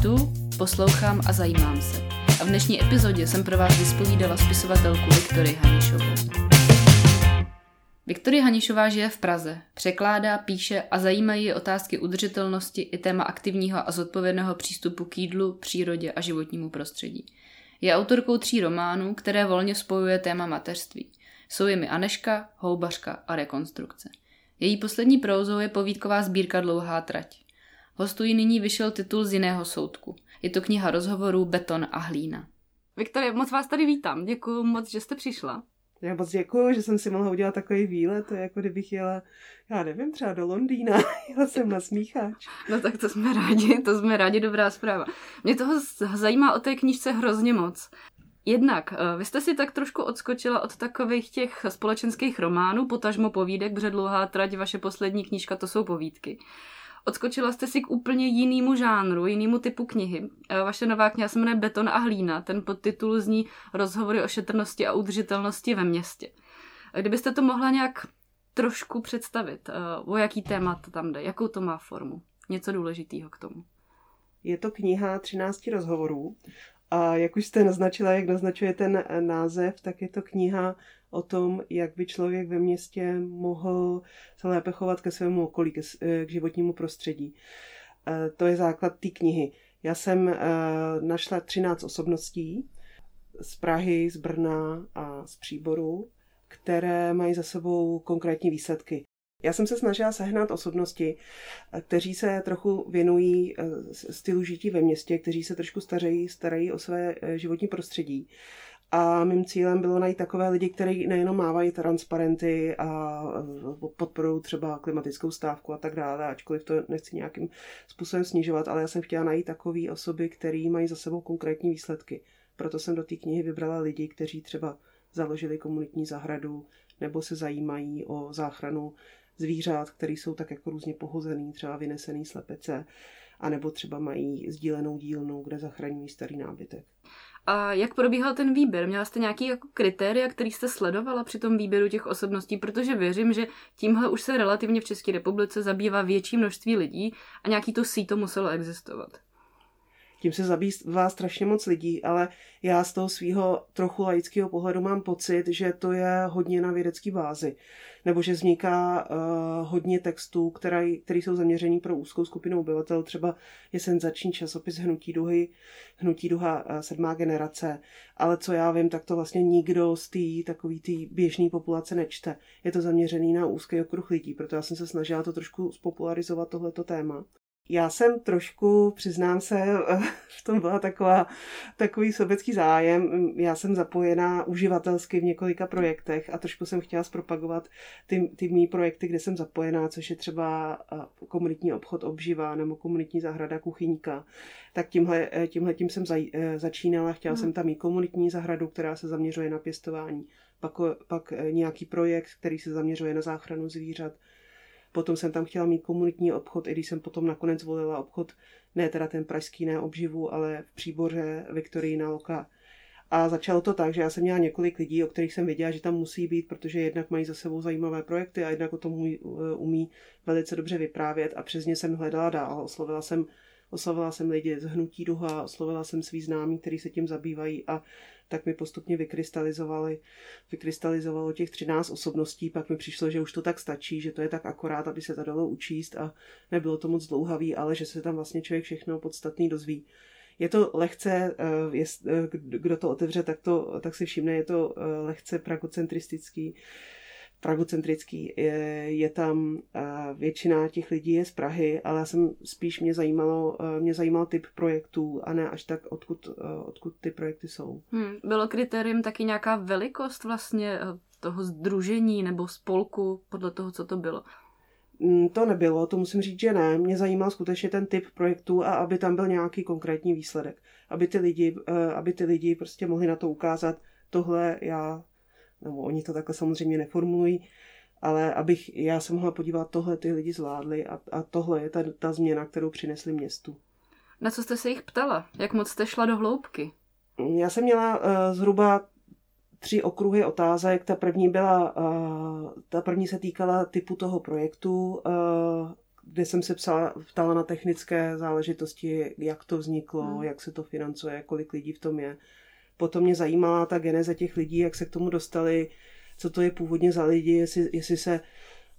Čtu, poslouchám a zajímám se. A v dnešní epizodě jsem pro vás vyspovídala spisovatelku Viktorii Hanišovou. Viktorie Hanišová žije v Praze, překládá, píše a zajímají je otázky udržitelnosti i téma aktivního a zodpovědného přístupu k jídlu, přírodě a životnímu prostředí. Je autorkou tří románů, které volně spojuje téma mateřství. Jsou jimi Aneška, Houbařka a Rekonstrukce. Její poslední prózou je povídková sbírka Dlouhá trať. Hostují nyní vyšel titul z jiného soudku. Je to kniha rozhovorů Beton a hlína. Viktorie, moc vás tady vítám. Děkuji moc, že jste přišla. Já moc děkuji, že jsem si mohla udělat takový výlet, to je jako kdybych jela, já nevím, třeba do Londýna, jela jsem na smícháč. No tak to jsme rádi, to jsme rádi, dobrá zpráva. Mě toho zajímá o té knížce hrozně moc. Jednak, eh, vy jste si tak trošku odskočila od takových těch společenských románů, potažmo povídek, protože dlouhá trať, vaše poslední knížka, to jsou povídky. Odskočila jste si k úplně jinému žánru, jinému typu knihy. Eh, vaše nová kniha se jmenuje Beton a hlína. Ten podtitul zní Rozhovory o šetrnosti a udržitelnosti ve městě. Eh, kdybyste to mohla nějak trošku představit, o jaký téma to tam jde, jakou to má formu, něco důležitého k tomu. Je to kniha 13 rozhovorů a jak už jste naznačila, jak naznačuje ten eh, název, tak je to kniha o tom, jak by člověk ve městě mohl se lépe chovat ke svému okolí, ke, eh, k životnímu prostředí. Eh, to je základ té knihy. Já jsem našla 13 osobností z Prahy, z Brna a z Příboru, které mají za sebou konkrétní výsledky. Já jsem se snažila sehnat osobnosti, eh, kteří se trochu věnují eh, stylu žití ve městě, kteří se trošku stařejí, starají o své eh, životní prostředí. A mým cílem bylo najít takové lidi, kteří nejenom mávají transparenty a podporují třeba klimatickou stávku a tak dále, ačkoliv to nechci nějakým způsobem snižovat, ale já jsem chtěla najít takové osoby, které mají za sebou konkrétní výsledky. Proto jsem do té knihy vybrala lidi, kteří třeba založili komunitní zahradu nebo se zajímají o záchranu zvířat, které jsou tak jako různě pohozený, třeba vynesený slepece, anebo třeba mají sdílenou dílnu, kde zachraňují starý nábytek. A jak probíhal ten výběr? Měla jste nějaký jako kritéria, který jste sledovala při tom výběru těch osobností? Protože věřím, že tímhle už se relativně v České republice zabývá větší množství lidí a nějaký to síto muselo existovat tím se zabývá strašně moc lidí, ale já z toho svého trochu laického pohledu mám pocit, že to je hodně na vědecké bázi. Nebo že vzniká uh, hodně textů, které, které jsou zaměřený pro úzkou skupinu obyvatel. Třeba je senzační časopis Hnutí duhy, Hnutí duha uh, sedmá generace. Ale co já vím, tak to vlastně nikdo z té takový tý běžné populace nečte. Je to zaměřený na úzký okruh lidí, proto já jsem se snažila to trošku spopularizovat tohleto téma. Já jsem trošku, přiznám se, v tom byla taková, takový sobecký zájem. Já jsem zapojená uživatelsky v několika projektech a trošku jsem chtěla zpropagovat ty, ty mý projekty, kde jsem zapojená, což je třeba komunitní obchod obživa nebo komunitní zahrada kuchyňka. Tak tímhle, tímhle tím jsem zaj, e, začínala. Chtěla hmm. jsem tam mít komunitní zahradu, která se zaměřuje na pěstování. Pak, pak nějaký projekt, který se zaměřuje na záchranu zvířat Potom jsem tam chtěla mít komunitní obchod, i když jsem potom nakonec volila obchod, ne teda ten pražský, ne obživu, ale v Příboře Viktorijna Loka. A začalo to tak, že já jsem měla několik lidí, o kterých jsem věděla, že tam musí být, protože jednak mají za sebou zajímavé projekty a jednak o tom umí, umí velice dobře vyprávět a přes ně jsem hledala dál. Oslovila jsem, oslovila jsem lidi z Hnutí Duha, oslovila jsem svý známí, kteří se tím zabývají a tak mi postupně vykrystalizovali, vykrystalizovalo těch 13 osobností, pak mi přišlo, že už to tak stačí, že to je tak akorát, aby se to dalo učíst a nebylo to moc dlouhavý, ale že se tam vlastně člověk všechno podstatný dozví. Je to lehce, eh, eh, kdo to otevře, tak, to, tak si všimne, je to eh, lehce pragocentristický pragocentrický. Je, je tam většina těch lidí je z Prahy, ale já jsem spíš mě zajímalo, mě zajímal typ projektů a ne až tak, odkud, odkud ty projekty jsou. Hmm, bylo kritériem taky nějaká velikost vlastně toho združení nebo spolku podle toho, co to bylo? Hmm, to nebylo, to musím říct, že ne. Mě zajímal skutečně ten typ projektů a aby tam byl nějaký konkrétní výsledek. Aby ty lidi, aby ty lidi prostě mohli na to ukázat, tohle já nebo oni to takhle samozřejmě neformulují, ale abych já se mohla podívat, tohle ty lidi zvládli a, a tohle je ta, ta změna, kterou přinesli městu. Na co jste se jich ptala? Jak moc jste šla do hloubky? Já jsem měla uh, zhruba tři okruhy otázek. Ta první byla, uh, ta první se týkala typu toho projektu, uh, kde jsem se psala, ptala na technické záležitosti, jak to vzniklo, hmm. jak se to financuje, kolik lidí v tom je. Potom mě zajímala ta geneze těch lidí, jak se k tomu dostali, co to je původně za lidi, jestli, jestli se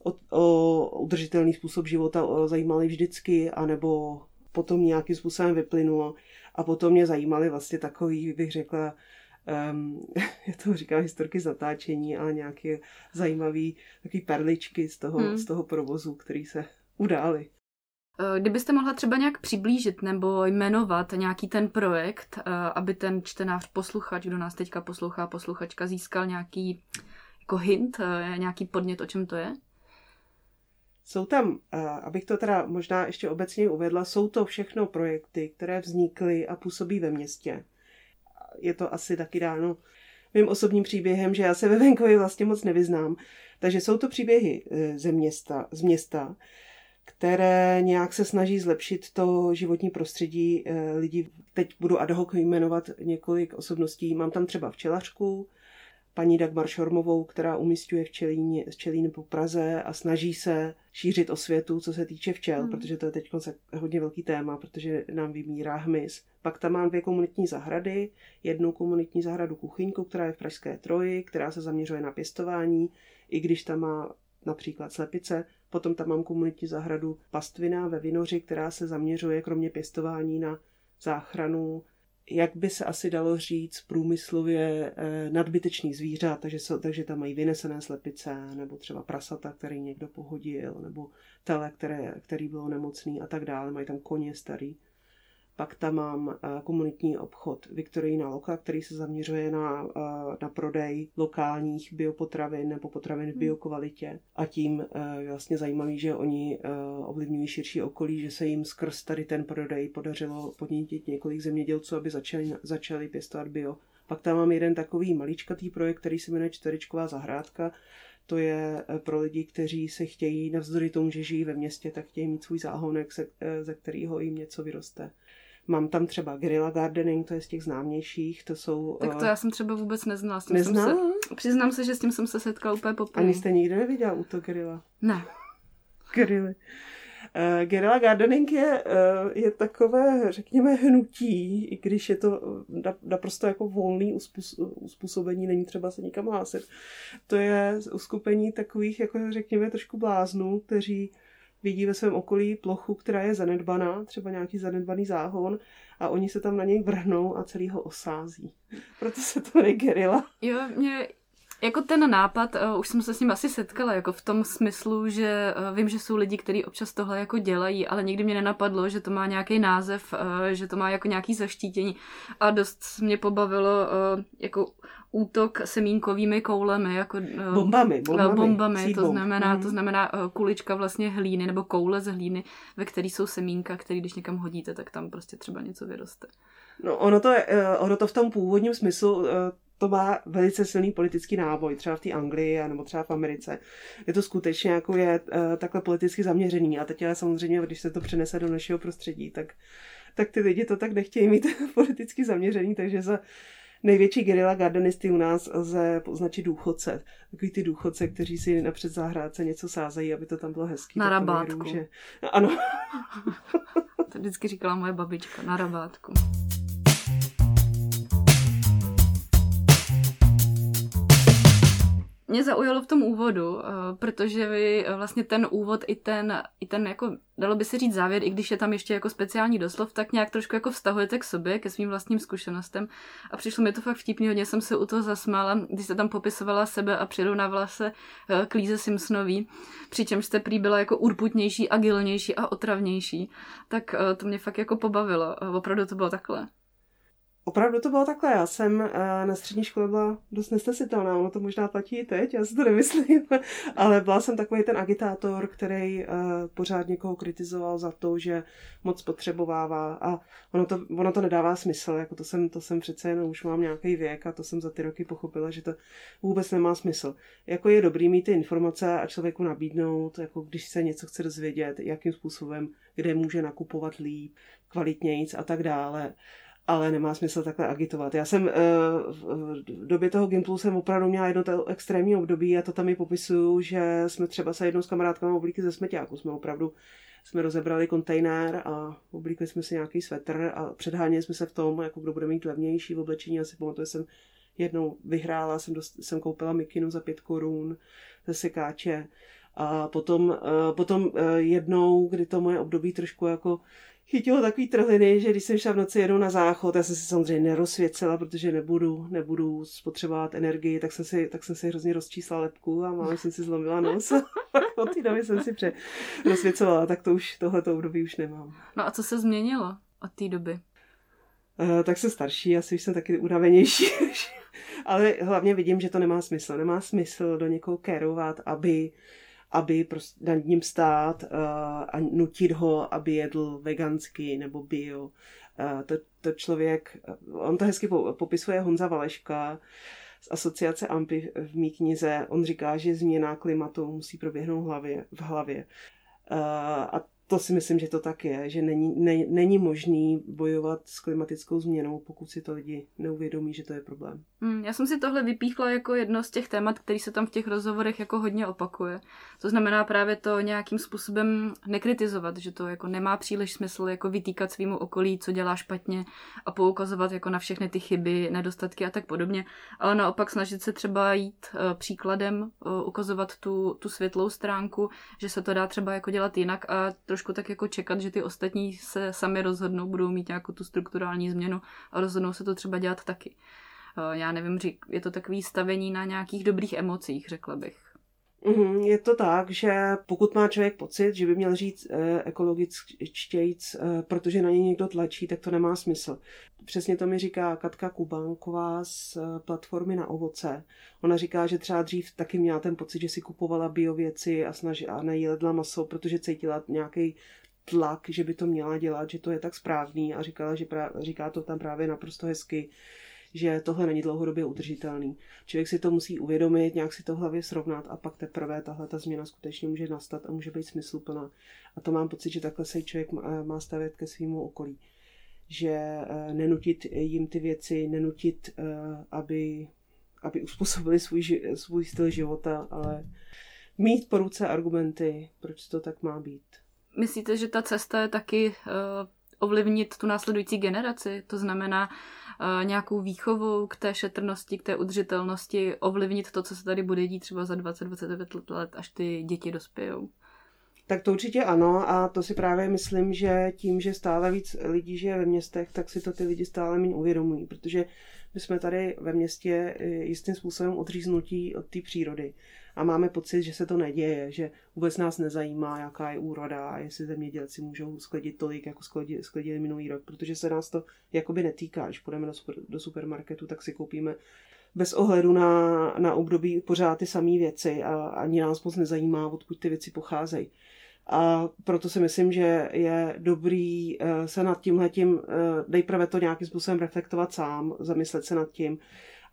o, o udržitelný způsob života zajímali vždycky, anebo potom nějakým způsobem vyplynulo. A potom mě zajímaly vlastně takový, bych řekla, um, já to říkám historky zatáčení, ale nějaké zajímavé takové perličky z toho, hmm. z toho provozu, který se udály. Eh, kdybyste mohla třeba nějak přiblížit nebo jmenovat nějaký ten projekt, eh, aby ten čtenář, posluchač, kdo nás teďka poslouchá, posluchačka, získal nějaký jako hint, eh, nějaký podnět, o čem to je? Jsou tam, abych to teda možná ještě obecně uvedla, jsou to všechno projekty, které vznikly a působí ve městě. Je to asi taky dáno mým osobním příběhem, že já se ve venkově vlastně moc nevyznám. Takže jsou to příběhy ze města, z města, které nějak se snaží zlepšit to životní prostředí eh, lidí. Teď budu ad hoc jmenovat několik osobností. Mám tam třeba včelařku, paní Dagmar Šormovou, která umistuje včelíny, včelíny po Praze a snaží se šířit osvětu, co se týče včel, hmm. protože to je teď hodně velký téma, protože nám vymírá hmyz. Pak tam mám dvě komunitní zahrady, jednu komunitní zahradu kuchyňku, která je v Pražské Troji, která se zaměřuje na pěstování, i když tam má například slepice, Potom tam mám komunitní zahradu Pastvina ve Vinoři, která se zaměřuje kromě pěstování na záchranu jak by se asi dalo říct, průmyslově eh, nadbytečných zvířat, takže, se, takže tam mají vynesené slepice, nebo třeba prasata, který někdo pohodil, nebo tele, které, který bylo nemocný a tak dále. Mají tam koně starý. Pak tam mám eh, komunitní obchod Viktorijina Loka, který se zaměřuje na, eh, na prodej lokálních biopotravin nebo potravin v hmm. biokvalitě. A tím eh, vlastně zajímavý, že oni ovlivňují širší okolí, že se jim skrz tady ten prodej podařilo podnítit několik zemědělců, aby začali, začali pěstovat bio. Pak tam mám jeden takový maličkatý projekt, který se jmenuje Čtveričková zahrádka. To je pro lidi, kteří se chtějí, navzdory tomu, že žijí ve městě, tak chtějí mít svůj záhonek, ze, ze kterého jim něco vyroste. Mám tam třeba Guerilla Gardening, to je z těch známějších, to jsou... Tak to uh, já jsem třeba vůbec neznala. S tím Neznala? Jsem se, přiznám se, že s tím jsem se setkala úplně poprvé. Ani jste nikdy neviděla u to Guerilla? Ne. Guerilla. Uh, guerilla gardening je, uh, je takové, řekněme, hnutí, i když je to naprosto jako volný uspůsobení, není třeba se nikam hlásit. To je uskupení takových, jako řekněme, trošku bláznů, kteří vidí ve svém okolí plochu, která je zanedbaná, třeba nějaký zanedbaný záhon a oni se tam na něj vrhnou a celý ho osází. Proto se to jmenuje gerila. Jo, mě jako ten nápad, uh, už jsem se s ním asi setkala, jako v tom smyslu, že uh, vím, že jsou lidi, kteří občas tohle jako dělají, ale nikdy mě nenapadlo, že to má nějaký název, uh, že to má jako nějaký zaštítění. A dost mě pobavilo uh, jako útok semínkovými koulemi, jako uh, bombami, bombami, bombami to znamená, to znamená uh, kulička vlastně hlíny nebo koule z hlíny, ve který jsou semínka, který když někam hodíte, tak tam prostě třeba něco vyroste. No ono to, je, ono to v tom původním smyslu to má velice silný politický náboj, třeba v té Anglii nebo třeba v Americe. Je to skutečně jako je uh, takhle politicky zaměřený. A teď ale samozřejmě, když se to přenese do našeho prostředí, tak, tak ty lidi to tak nechtějí mít politicky zaměřený, takže za největší gerila gardenisty u nás lze označit důchodce. Takový ty důchodce, kteří si napřed zahrádce něco sázají, aby to tam bylo hezký. Na rabátku. Růže. Ano. to vždycky říkala moje babička, na rabátku. Mě zaujalo v tom úvodu, eh, protože vy eh, vlastně ten úvod i ten, i ten jako, dalo by se říct závěr, i když je tam ještě jako speciální doslov, tak nějak trošku jako vztahujete k sobě, ke svým vlastním zkušenostem. A přišlo mi to fakt vtipně, hodně jsem se u toho zasmála, když jste tam popisovala sebe a přirovnávala se eh, k Líze Simpsonový, přičemž jste prý byla jako urputnější, agilnější a otravnější. Tak to mě fakt jako pobavilo. Opravdu to bylo takhle. Opravdu to bylo takhle. Já jsem eh, na střední škole byla dost nesnesitelná. Ono to možná platí i teď, já si to nemyslím. Ale byla jsem takový ten agitátor, který eh, pořád někoho kritizoval za to, že moc potřebovává. A ono to, ono to nedává smysl. Jako to, jsem, to jsem přece jenom už mám nějaký věk a to jsem za ty roky pochopila, že to vůbec nemá smysl. Jako je dobrý mít ty informace a člověku nabídnout, jako když se něco chce dozvědět, jakým způsobem, kde může nakupovat líp, kvalitnějíc a tak dále ale nemá smysl takhle agitovat. Já jsem v době toho Gimplu jsem opravdu měla jedno extrémní období a to tam i popisuju, že jsme třeba se jednou s kamarádkama oblíkli ze smeťáku. Jsme opravdu jsme rozebrali kontejner a oblíkli jsme si nějaký svetr a předháněli jsme se v tom, jako kdo bude mít levnější v oblečení. Asi pamatuju, jsem jednou vyhrála, jsem, dost, jsem koupila mikinu za pět korun ze sekáče. A potom, potom jednou, kdy to moje období trošku jako chytilo takový trhliny, že když jsem šla v noci jednou na záchod, já jsem si samozřejmě nerozsvěcela, protože nebudu, nebudu spotřebovat energii, tak jsem si, tak jsem si hrozně rozčísla lepku a mám jsem si zlomila nos. Od té doby jsem si pře rozsvěcovala, tak to už, tohleto období už nemám. No a co se změnilo od té doby? Uh, tak jsem starší, asi už jsem taky unavenější. Ale hlavně vidím, že to nemá smysl. Nemá smysl do někoho kerovat, aby aby prostě nad ním stát uh, a nutit ho, aby jedl vegansky nebo bio. Uh, to, to člověk, on to hezky popisuje Honza Valeška z asociace AMPI v mý knize. On říká, že změna klimatu musí proběhnout v hlavě. V hlavě. A to si myslím, že to tak je, že není, ne, není možný bojovat s klimatickou změnou, pokud si to lidi neuvědomí, že to je problém. Hmm, já jsem si tohle vypíchla jako jedno z těch témat, který se tam v těch rozhovorech jako hodně opakuje. To znamená právě to nějakým způsobem nekritizovat, že to jako nemá příliš smysl jako vytýkat svýmu okolí, co dělá špatně a poukazovat jako na všechny ty chyby, nedostatky a tak podobně, ale naopak snažit se třeba jít uh, příkladem, uh, ukazovat tu, tu světlou stránku, že se to dá třeba jako dělat jinak a trošku tak jako čekat, že ty ostatní se sami rozhodnou, budou mít nějakou tu strukturální změnu a rozhodnou se to třeba dělat taky. Eh, já nevím, je to takový stavení na nějakých dobrých emocích, řekla bych. Mm, je to tak, že pokud má člověk pocit, že by měl říct eh, eh, protože na něj někdo tlačí, tak to nemá smysl. Přesně to mi říká Katka Kubánková z eh, platformy na ovoce. Ona říká, že třeba dřív taky měla ten pocit, že si kupovala biověci a, snaží, a nejedla maso, protože cítila nějaký tlak, že by to měla dělat, že to je tak správný a říkala, že říká to tam právě naprosto hezky, že tohle není dlouhodobě udržitelný. Člověk si to musí uvědomit, nějak si to v hlavě srovnat a pak teprve tahle ta změna skutečně může nastat a může být smysluplná. A to mám pocit, že takhle se člověk má stavět ke svýmu okolí. Že eh, nenutit jim ty věci, nenutit, eh, aby, aby uspůsobili svůj, svůj styl života, ale mít po ruce argumenty, proč to tak má být. Myslíte, že ta cesta je taky uh, ovlivnit tu následující generaci? To znamená, Eh, nějakou výchovou k té šetrnosti, k té udržitelnosti ovlivnit to, co se tady bude dít třeba za 20-29 let, až ty děti dospějou? Tak to určitě ano a to si právě myslím, že tím, že stále víc lidí žije ve městech, tak si to ty lidi stále méně uvědomují, protože my jsme tady ve městě eh, jistým způsobem odříznutí od té přírody a máme pocit, že se to neděje, že vůbec nás nezajímá, jaká je úroda a jestli zemědělci můžou sklidit tolik, jako sklidili, sklidili minulý rok, protože se nás to jakoby netýká. Když půjdeme do, super, do supermarketu, tak si koupíme bez ohledu na, na období pořád ty samé věci a ani nás moc nezajímá, odkud ty věci pocházejí. A proto si myslím, že je dobrý eh, se nad tímhletím, eh, nejprve to nějakým způsobem reflektovat sám, zamyslet se nad tím,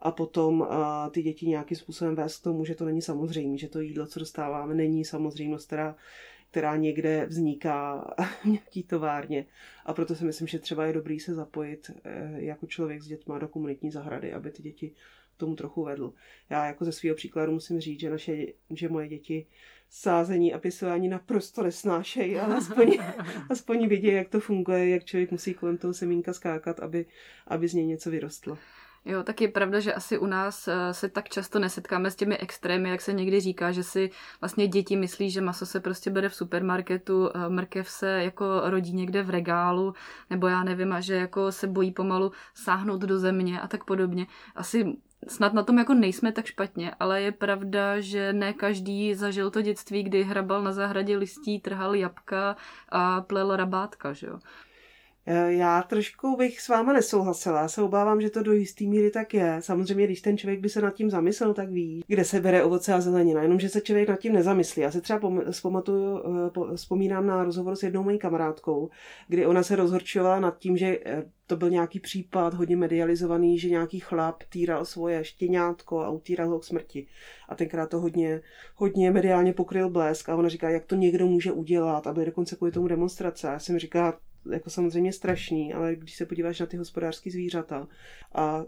a potom a ty děti nějakým způsobem vést k tomu, že to není samozřejmé, že to jídlo, co dostáváme, není samozřejmost, která, která někde vzniká v nějaký továrně. A proto si myslím, že třeba je dobrý se zapojit jako člověk s dětma do komunitní zahrady, aby ty děti tomu trochu vedl. Já jako ze svého příkladu musím říct, že, naše, že moje děti sázení a pěstování naprosto nesnášejí, ale aspoň, aspoň vidí, jak to funguje, jak člověk musí kolem toho semínka skákat, aby, aby z něj něco vyrostlo. Jo, tak je pravda, že asi u nás eh, se tak často nesetkáme s těmi extrémy, jak se někdy říká, že si vlastně děti myslí, že maso se prostě bere v supermarketu, eh, mrkev se jako rodí někde v regálu, nebo já nevím, a že jako se bojí pomalu sáhnout do země a tak podobně. Asi snad na tom jako nejsme tak špatně, ale je pravda, že ne každý zažil to dětství, kdy hrabal na zahradě listí, trhal jabka a plel rabátka, že jo. Eh, já trošku bych s váma nesouhlasila. Se obávám, že to do jistý míry tak je. Samozřejmě, když ten člověk by se nad tím zamyslel, tak ví, kde se bere ovoce a zelenina. Jenomže se člověk nad tím nezamyslí. Já se třeba vzpomatuju, eh, vzpomínám na rozhovor s jednou mojí kamarádkou, kdy ona se rozhorčovala nad tím, že eh, to byl nějaký případ hodně medializovaný, že nějaký chlap týral svoje štěňátko a utíral ho k smrti. A tenkrát to hodně, hodně mediálně pokryl blesk a ona říká, jak to někdo může udělat a dokonce kvůli tomu demonstrace. A já jsem říká, jako samozřejmě strašný, ale když se podíváš na ty hospodářské zvířata a, a, a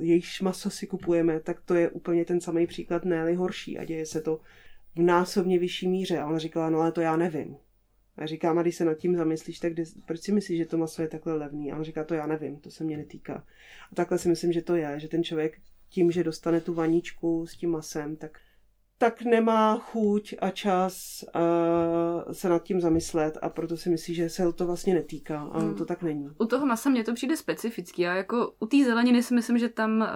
jejich maso si kupujeme, tak to je úplně ten samý příklad, ne horší a děje se to v násobně vyšší míře. A ona říkala, no ale to já nevím. A říkám, a když se nad tím zamyslíš, tak kde, proč si myslíš, že to maso je takhle levný? A on říká, to já nevím, to se mě netýká. A takhle si myslím, že to je, že ten člověk tím, že dostane tu vaničku s tím masem, tak tak nemá chuť a čas uh, se nad tím zamyslet a proto si myslí, že se to vlastně netýká a hmm. to tak není. U toho masa mně to přijde specifický a jako u té zeleniny si myslím, že tam uh,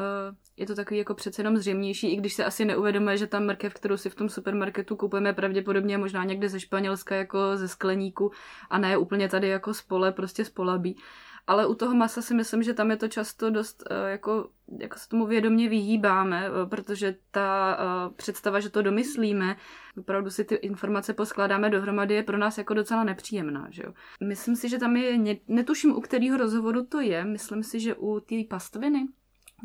je to takový jako přece jenom zřejmější, i když se asi neuvědomuje, že ta mrkev, kterou si v tom supermarketu kupujeme, pravděpodobně možná někde ze Španělska jako ze skleníku a ne úplně tady jako z pole, prostě z polabí. Ale u toho masa si myslím, že tam je to často dost, eh, jako, jako se tomu vědomě vyhýbáme, eh, protože ta eh, představa, že to domyslíme, opravdu si ty informace poskládáme dohromady, je pro nás jako docela nepříjemná. Že jo? Myslím si, že tam je, netuším, u kterého rozhovoru to je, myslím si, že u té pastviny,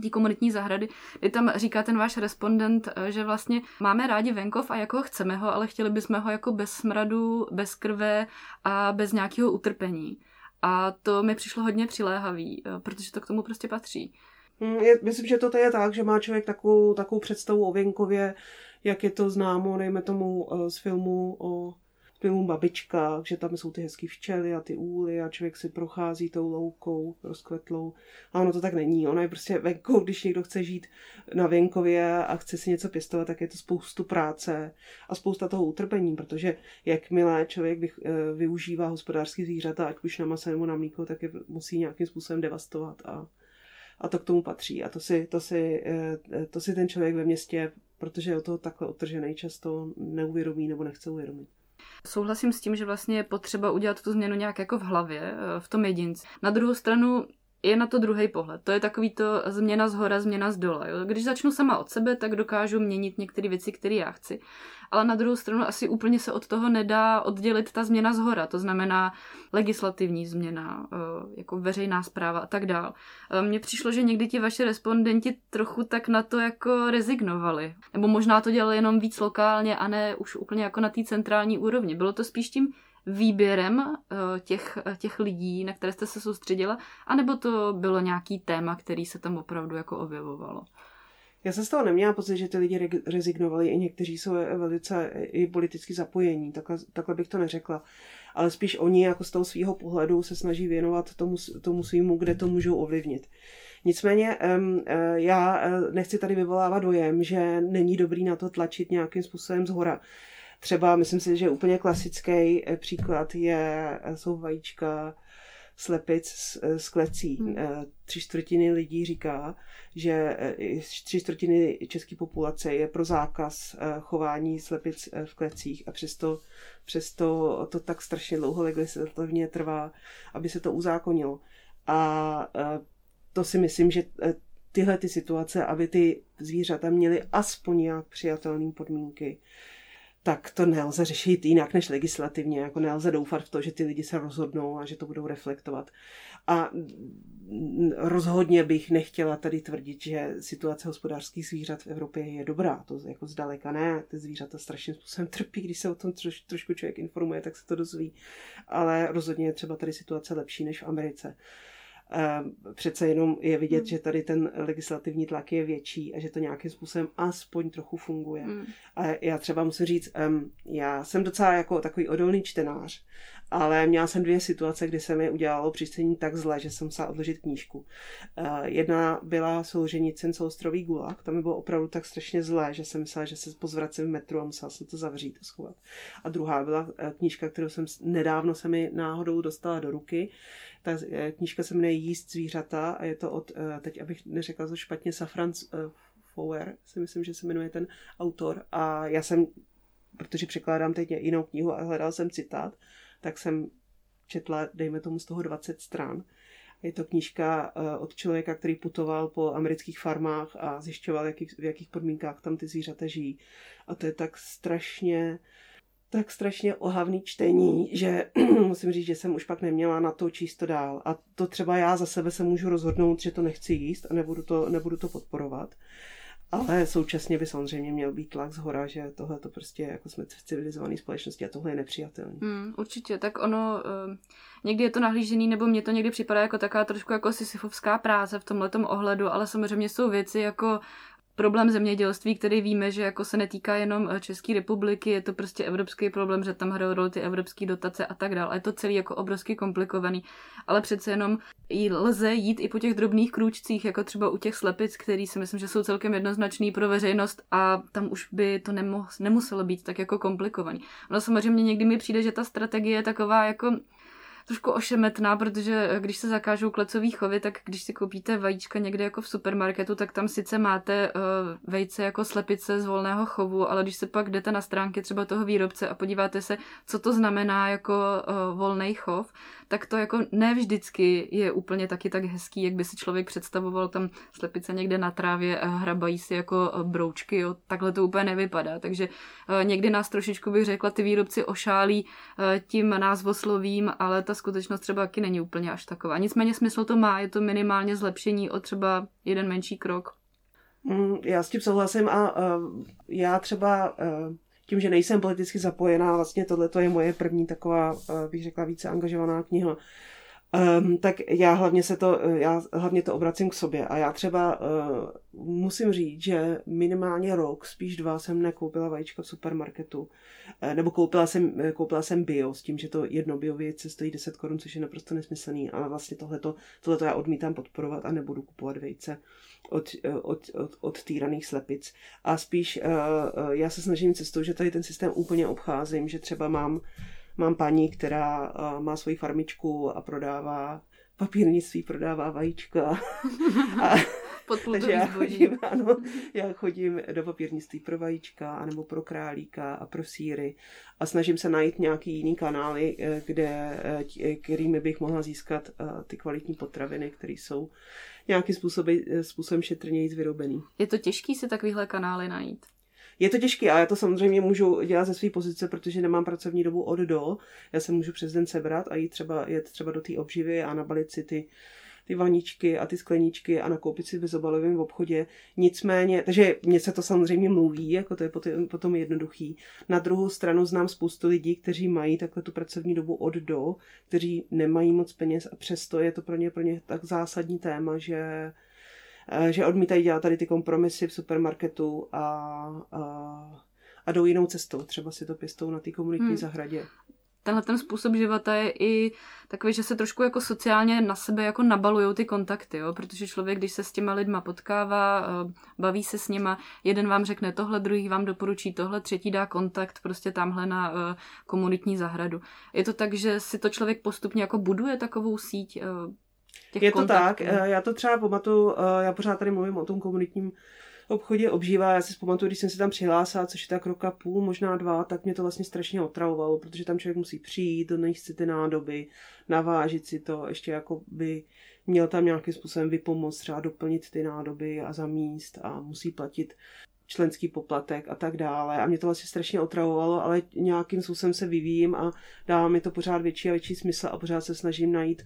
té komunitní zahrady, kdy tam říká ten váš respondent, že vlastně máme rádi venkov a jako ho chceme ho, ale chtěli bychom ho jako bez smradu, bez krve a bez nějakého utrpení. A to mi přišlo hodně přiléhavý, eh, protože to k tomu prostě patří. Hmm, je, myslím, že to je tak, že má člověk takovou, takovou představu o venkově, jak je to známo, dejme tomu eh, z filmu o filmu Babička, že tam jsou ty hezký včely a ty úly a člověk si prochází tou loukou rozkvetlou. A ono to tak není. Ono je prostě venkou, když někdo chce žít na venkově a chce si něco pěstovat, tak je to spoustu práce a spousta toho utrpení, protože jakmile člověk eh, využívá hospodářský zvířata, ať už na maso nebo na mlíko, tak je musí nějakým způsobem devastovat a a to k tomu patří. A to si, to si, eh, to si ten člověk ve městě, protože je o toho takhle otržený, často neuvědomí nebo nechce uvědomit. Souhlasím s tím, že vlastně je potřeba udělat tu změnu nějak jako v hlavě, eh, v tom jedinci. Na druhou stranu je na to druhý pohled. To je takový to změna z hora, změna z dola. Jo? Když začnu sama od sebe, tak dokážu měnit některé věci, které já chci. Ale na druhou stranu asi úplně se od toho nedá oddělit ta změna z hora. To znamená legislativní změna, eh, jako veřejná zpráva a tak dál. Eh, mně přišlo, že někdy ti vaši respondenti trochu tak na to jako rezignovali. Nebo možná to dělali jenom víc lokálně a ne už úplně jako na té centrální úrovni. Bylo to spíš tím výběrem eh, těch, eh, těch lidí, na které jste se soustředila, anebo to bylo nějaký téma, který se tam opravdu jako objevovalo? Já jsem z toho neměla pocit, že ty lidi rezignovali, i někteří jsou velice i politicky zapojení, takhle, takhle bych to neřekla. Ale spíš oni jako z toho svého pohledu se snaží věnovat tomu, tomu svýmu, kde to můžou ovlivnit. Nicméně eh, já nechci tady vyvolávat dojem, že není dobrý na to tlačit nějakým způsobem z hora. Třeba, myslím si, že úplně klasický eh, příklad je, eh, jsou vajíčka slepic s, eh, klecí. Hmm. Tři čtvrtiny lidí říká, že tři čtvrtiny české populace je pro zákaz chování slepic v klecích a přesto, přesto to tak strašně dlouho legislativně trvá, aby se to uzákonilo. A to si myslím, že tyhle ty situace, aby ty zvířata měly aspoň nějak přijatelné podmínky, tak to nelze řešit jinak než legislativně. Jako nelze doufat v to, že ty lidi se rozhodnou a že to budou reflektovat. A rozhodně bych nechtěla tady tvrdit, že situace hospodářských zvířat v Evropě je dobrá. To jako zdaleka ne. Ty zvířata strašným způsobem trpí, když se o tom troš, trošku člověk informuje, tak se to dozví. Ale rozhodně je třeba tady situace lepší než v Americe. Ehm, přece jenom je vidět, hmm. že tady ten legislativní tlak je větší a že to nějakým způsobem aspoň trochu funguje. A já třeba musím říct, já jsem docela jako takový odolný čtenář, ale měla jsem dvě situace, kdy se mi udělalo při tak zle, že jsem musela odložit knížku. Uh, jedna byla Souženicin soustrový gulag, tam mi bylo opravdu tak strašně zlé, že jsem myslela, že se pozvracím v metru a musela jsem to zavřít a schovat. A druhá byla uh, knížka, kterou jsem nedávno se mi náhodou dostala do ruky, ta eh, knížka se jmenuje Jíst zvířata a je to od, eh, teď abych neřekla to špatně, Safran eh, Fower, si myslím, že se jmenuje ten autor. A já jsem, protože překládám teď jinou knihu a hledal jsem citát, tak jsem četla, dejme tomu z toho 20 stran. Je to knížka od člověka, který putoval po amerických farmách a zjišťoval, jaký, v jakých podmínkách tam ty zvířata žijí. A to je tak strašně tak strašně ohavný čtení, že musím říct, že jsem už pak neměla na to číst to dál. A to třeba já za sebe se můžu rozhodnout, že to nechci jíst a nebudu to, nebudu to podporovat. Ale současně by samozřejmě měl být tlak z hora, že tohle to prostě jako jsme v civilizované společnosti a tohle je nepřijatelné. Mm, určitě, tak ono, uh, někdy je to nahlížený, nebo mně to někdy připadá jako taková trošku jako sisyfovská práce v tomhle ohledu, ale samozřejmě jsou věci jako problém zemědělství, který víme, že jako se netýká jenom eh, České republiky, je to prostě evropský problém, že tam hrajou roli ty evropské dotace a tak dále. Je to celý jako obrovsky komplikovaný, ale přece jenom lze jít i po těch drobných krůčcích, jako třeba u těch slepic, který si myslím, že jsou celkem jednoznačný pro veřejnost a tam už by to nemuselo být tak jako komplikovaný. No samozřejmě někdy mi přijde, že ta strategie je taková jako trošku ošemetná, protože eh, když se zakážou klecový chovy, tak když si koupíte vajíčka někde jako v supermarketu, tak tam sice máte uh, vejce jako slepice z volného chovu, ale když se pak jdete na stránky třeba toho výrobce a podíváte se, co to znamená jako uh, volný chov, tak to jako ne vždycky je úplně taky tak hezký, jak by si člověk představoval tam slepice někde na trávě a hrabají si jako broučky, jo. takhle to úplně nevypadá. Takže uh, někdy nás trošičku bych řekla, ty výrobci ošálí uh, tím názvoslovím, ale ta skutečnost třeba taky není úplně až taková. Nicméně smysl to má, je to minimálně zlepšení o třeba jeden menší krok. Mm, já s tím souhlasím a uh, já třeba uh, tím, že nejsem politicky zapojená, vlastně tohle je moje první taková, uh, bych řekla, více angažovaná kniha, Um, tak já hlavně se to, já hlavně to obracím k sobě a já třeba uh, musím říct, že minimálně rok, spíš dva jsem nekoupila vajíčka v supermarketu, uh, nebo koupila jsem, koupila jsem bio s tím, že to jedno bio věci stojí 10 korun, což je naprosto nesmyslný, ale vlastně tohleto, tohleto já odmítám podporovat a nebudu kupovat vejce od, od, od, od týraných slepic. A spíš uh, já se snažím cestou, že tady ten systém úplně obcházím, že třeba mám Mám paní, která má svoji farmičku a prodává papírnictví, prodává vajíčka. a, takže já chodím, ano, já chodím do papírnictví pro vajíčka, anebo pro králíka a pro síry a snažím se najít nějaký jiný kanály, eh, kde, eh, kterými bych mohla získat eh, ty kvalitní potraviny, které jsou nějakým způsobem, způsobem šetrněji vyrobený. Je to těžký si takovýhle kanály najít? Je to těžké a já to samozřejmě můžu dělat ze své pozice, protože nemám pracovní dobu od do. Já se můžu přes den sebrat a jít třeba, jet třeba do té obživy a nabalit si ty, ty vaničky a ty skleničky a nakoupit si v bezobalovém obchodě. Nicméně, takže mně se to samozřejmě mluví, jako to je potom jednoduchý. Na druhou stranu znám spoustu lidí, kteří mají takhle tu pracovní dobu od do, kteří nemají moc peněz a přesto je to pro ně, pro ně tak zásadní téma, že Eh, že odmítají dělat tady ty kompromisy v supermarketu a, a, a jdou jinou cestou. Třeba si to pěstou na té komunitní hmm. zahradě tenhle ten způsob života je i takový, že se trošku jako sociálně na sebe jako nabalují ty kontakty, jo? protože člověk, když se s těma lidma potkává, eh, baví se s nima, jeden vám řekne tohle, druhý vám doporučí tohle, třetí dá kontakt prostě tamhle na eh, komunitní zahradu. Je to tak, že si to člověk postupně jako buduje takovou síť Těch je to kontaktů. tak, eh, já to třeba pamatuju, eh, já pořád tady mluvím o tom komunitním obchodě obžívá. Já si pamatuju, když jsem se tam přihlásila, což je tak roka půl, možná dva, tak mě to vlastně strašně otravovalo, protože tam člověk musí přijít, donést si ty nádoby, navážit si to, ještě jako by měl tam nějakým způsobem vypomoct, třeba doplnit ty nádoby a zamíst a musí platit členský poplatek a tak dále. A mě to vlastně strašně otravovalo, ale nějakým způsobem se vyvíjím a dává mi to pořád větší a větší smysl a pořád se snažím najít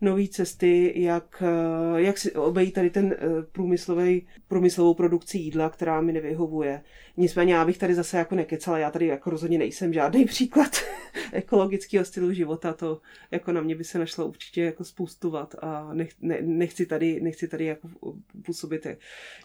nové cesty, jak, eh, jak si obejít tady ten eh, průmyslový, průmyslovou produkci jídla, která mi nevyhovuje. Nicméně já bych tady zase jako nekecala, já tady jako rozhodně nejsem žádný příklad ekologického stylu života, to jako na mě by se našlo určitě jako spoustovat a nech, ne, nechci tady, nechci tady jako působit,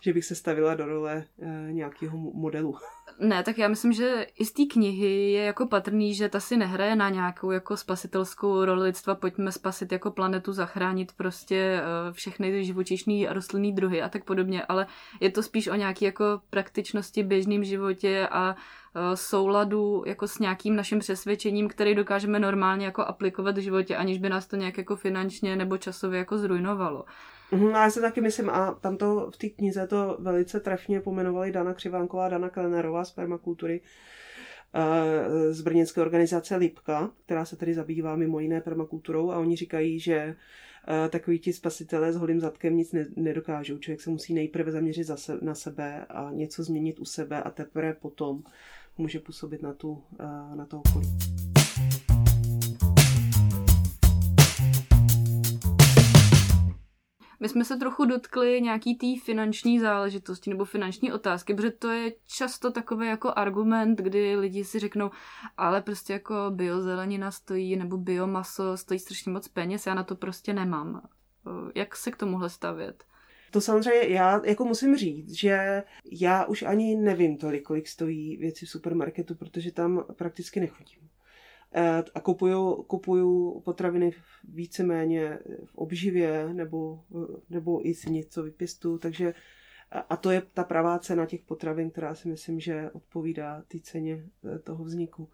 že bych se stavila do role eh, nějakého modelu. Ne, tak já myslím, že i z té knihy je jako patrný, že ta si nehraje na nějakou jako spasitelskou roli lidstva, pojďme spasit jako planetu, zachránit prostě eh, všechny ty živočišní a rostlinný druhy a tak podobně, ale je to spíš o nějaký jako praktičnosti běžným životě a eh, souladu jako s nějakým naším přesvědčením, který dokážeme normálně jako aplikovat v životě, aniž by nás to nějak jako finančně nebo časově jako zrujnovalo. Mm, já si taky myslím, a tam to v té knize to velice trefně pomenovali Dana Křivánková a Dana Kelenerová z permakultury eh, z brněnské organizace Lipka, která se tady zabývá mimo jiné permakulturou a oni říkají, že eh, takový ti spasitelé s holým zadkem nic nedokážou. Člověk se musí nejprve zaměřit na sebe a něco změnit u sebe a teprve potom může působit na, tu, eh, na to okolí. My jsme se trochu dotkli nějaký té finanční záležitosti nebo finanční otázky, protože to je často takový jako argument, kdy lidi si řeknou, ale prostě jako biozelenina stojí nebo biomaso stojí strašně moc peněz, já na to prostě nemám. Jak se k tomuhle stavět? To samozřejmě já jako musím říct, že já už ani nevím tolik, kolik stojí věci v supermarketu, protože tam prakticky nechodím. Eh, a kupuju, kupuju potraviny víceméně v obživě nebo, nebo i si něco vypěstu, takže a to je ta pravá cena těch potravin, která si myslím, že odpovídá té ceně eh, toho vzniku.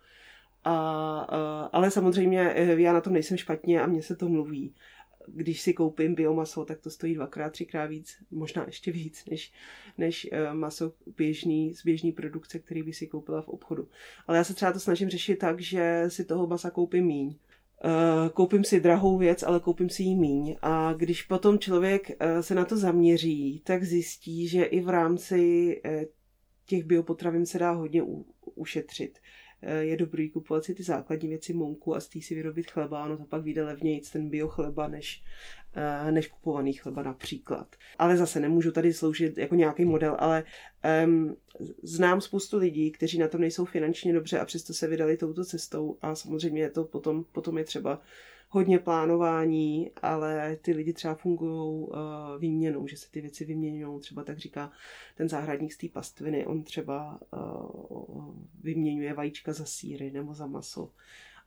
A, a, ale samozřejmě eh, já na tom nejsem špatně a mně se to mluví když si koupím biomaso, tak to stojí dvakrát, třikrát víc, možná ještě víc, než, než eh, maso běžný, z běžný produkce, který by si koupila v obchodu. Ale já se třeba to snažím řešit tak, že si toho masa koupím míň. Uh, koupím si drahou věc, ale koupím si ji míň. A když potom člověk uh, se na to zaměří, tak zjistí, že i v rámci těch biopotravin se dá hodně ušetřit. Eh, je dobrý kupovat si ty základní věci, monku a z té si vyrobit chleba, ono to pak vyjde levněji ten biochleba než, eh, než kupovaný chleba například. Ale zase nemůžu tady sloužit jako nějaký model, ale um, znám spoustu lidí, kteří na tom nejsou finančně dobře a přesto se vydali touto cestou a samozřejmě to potom, potom je třeba hodně plánování, ale ty lidi třeba fungují uh, výměnou, že se ty věci vyměňují. Třeba tak říká ten zahradník z té pastviny, on třeba uh, vyměňuje vajíčka za síry nebo za maso.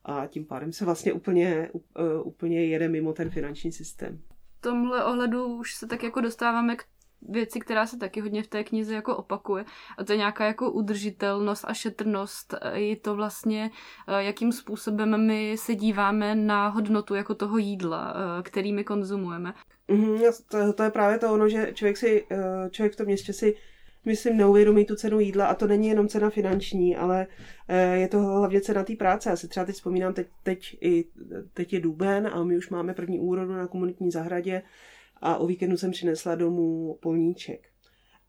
A tím pádem se vlastně úplně, uh, úplně jede mimo ten finanční systém. V tomhle ohledu už se tak jako dostáváme k věci, která se taky hodně v té knize jako opakuje. A to je nějaká jako udržitelnost a šetrnost. Je to vlastně, eh, jakým způsobem my se díváme na hodnotu jako toho jídla, eh, který my konzumujeme. Mm-hmm, to, to je právě to ono, že člověk, si, člověk v tom městě si myslím, neuvědomí tu cenu jídla a to není jenom cena finanční, ale je to hlavně cena té práce. Já si třeba teď vzpomínám, teď, teď, i, teď je duben a my už máme první úrodu na komunitní zahradě a o víkendu jsem přinesla domů polníček.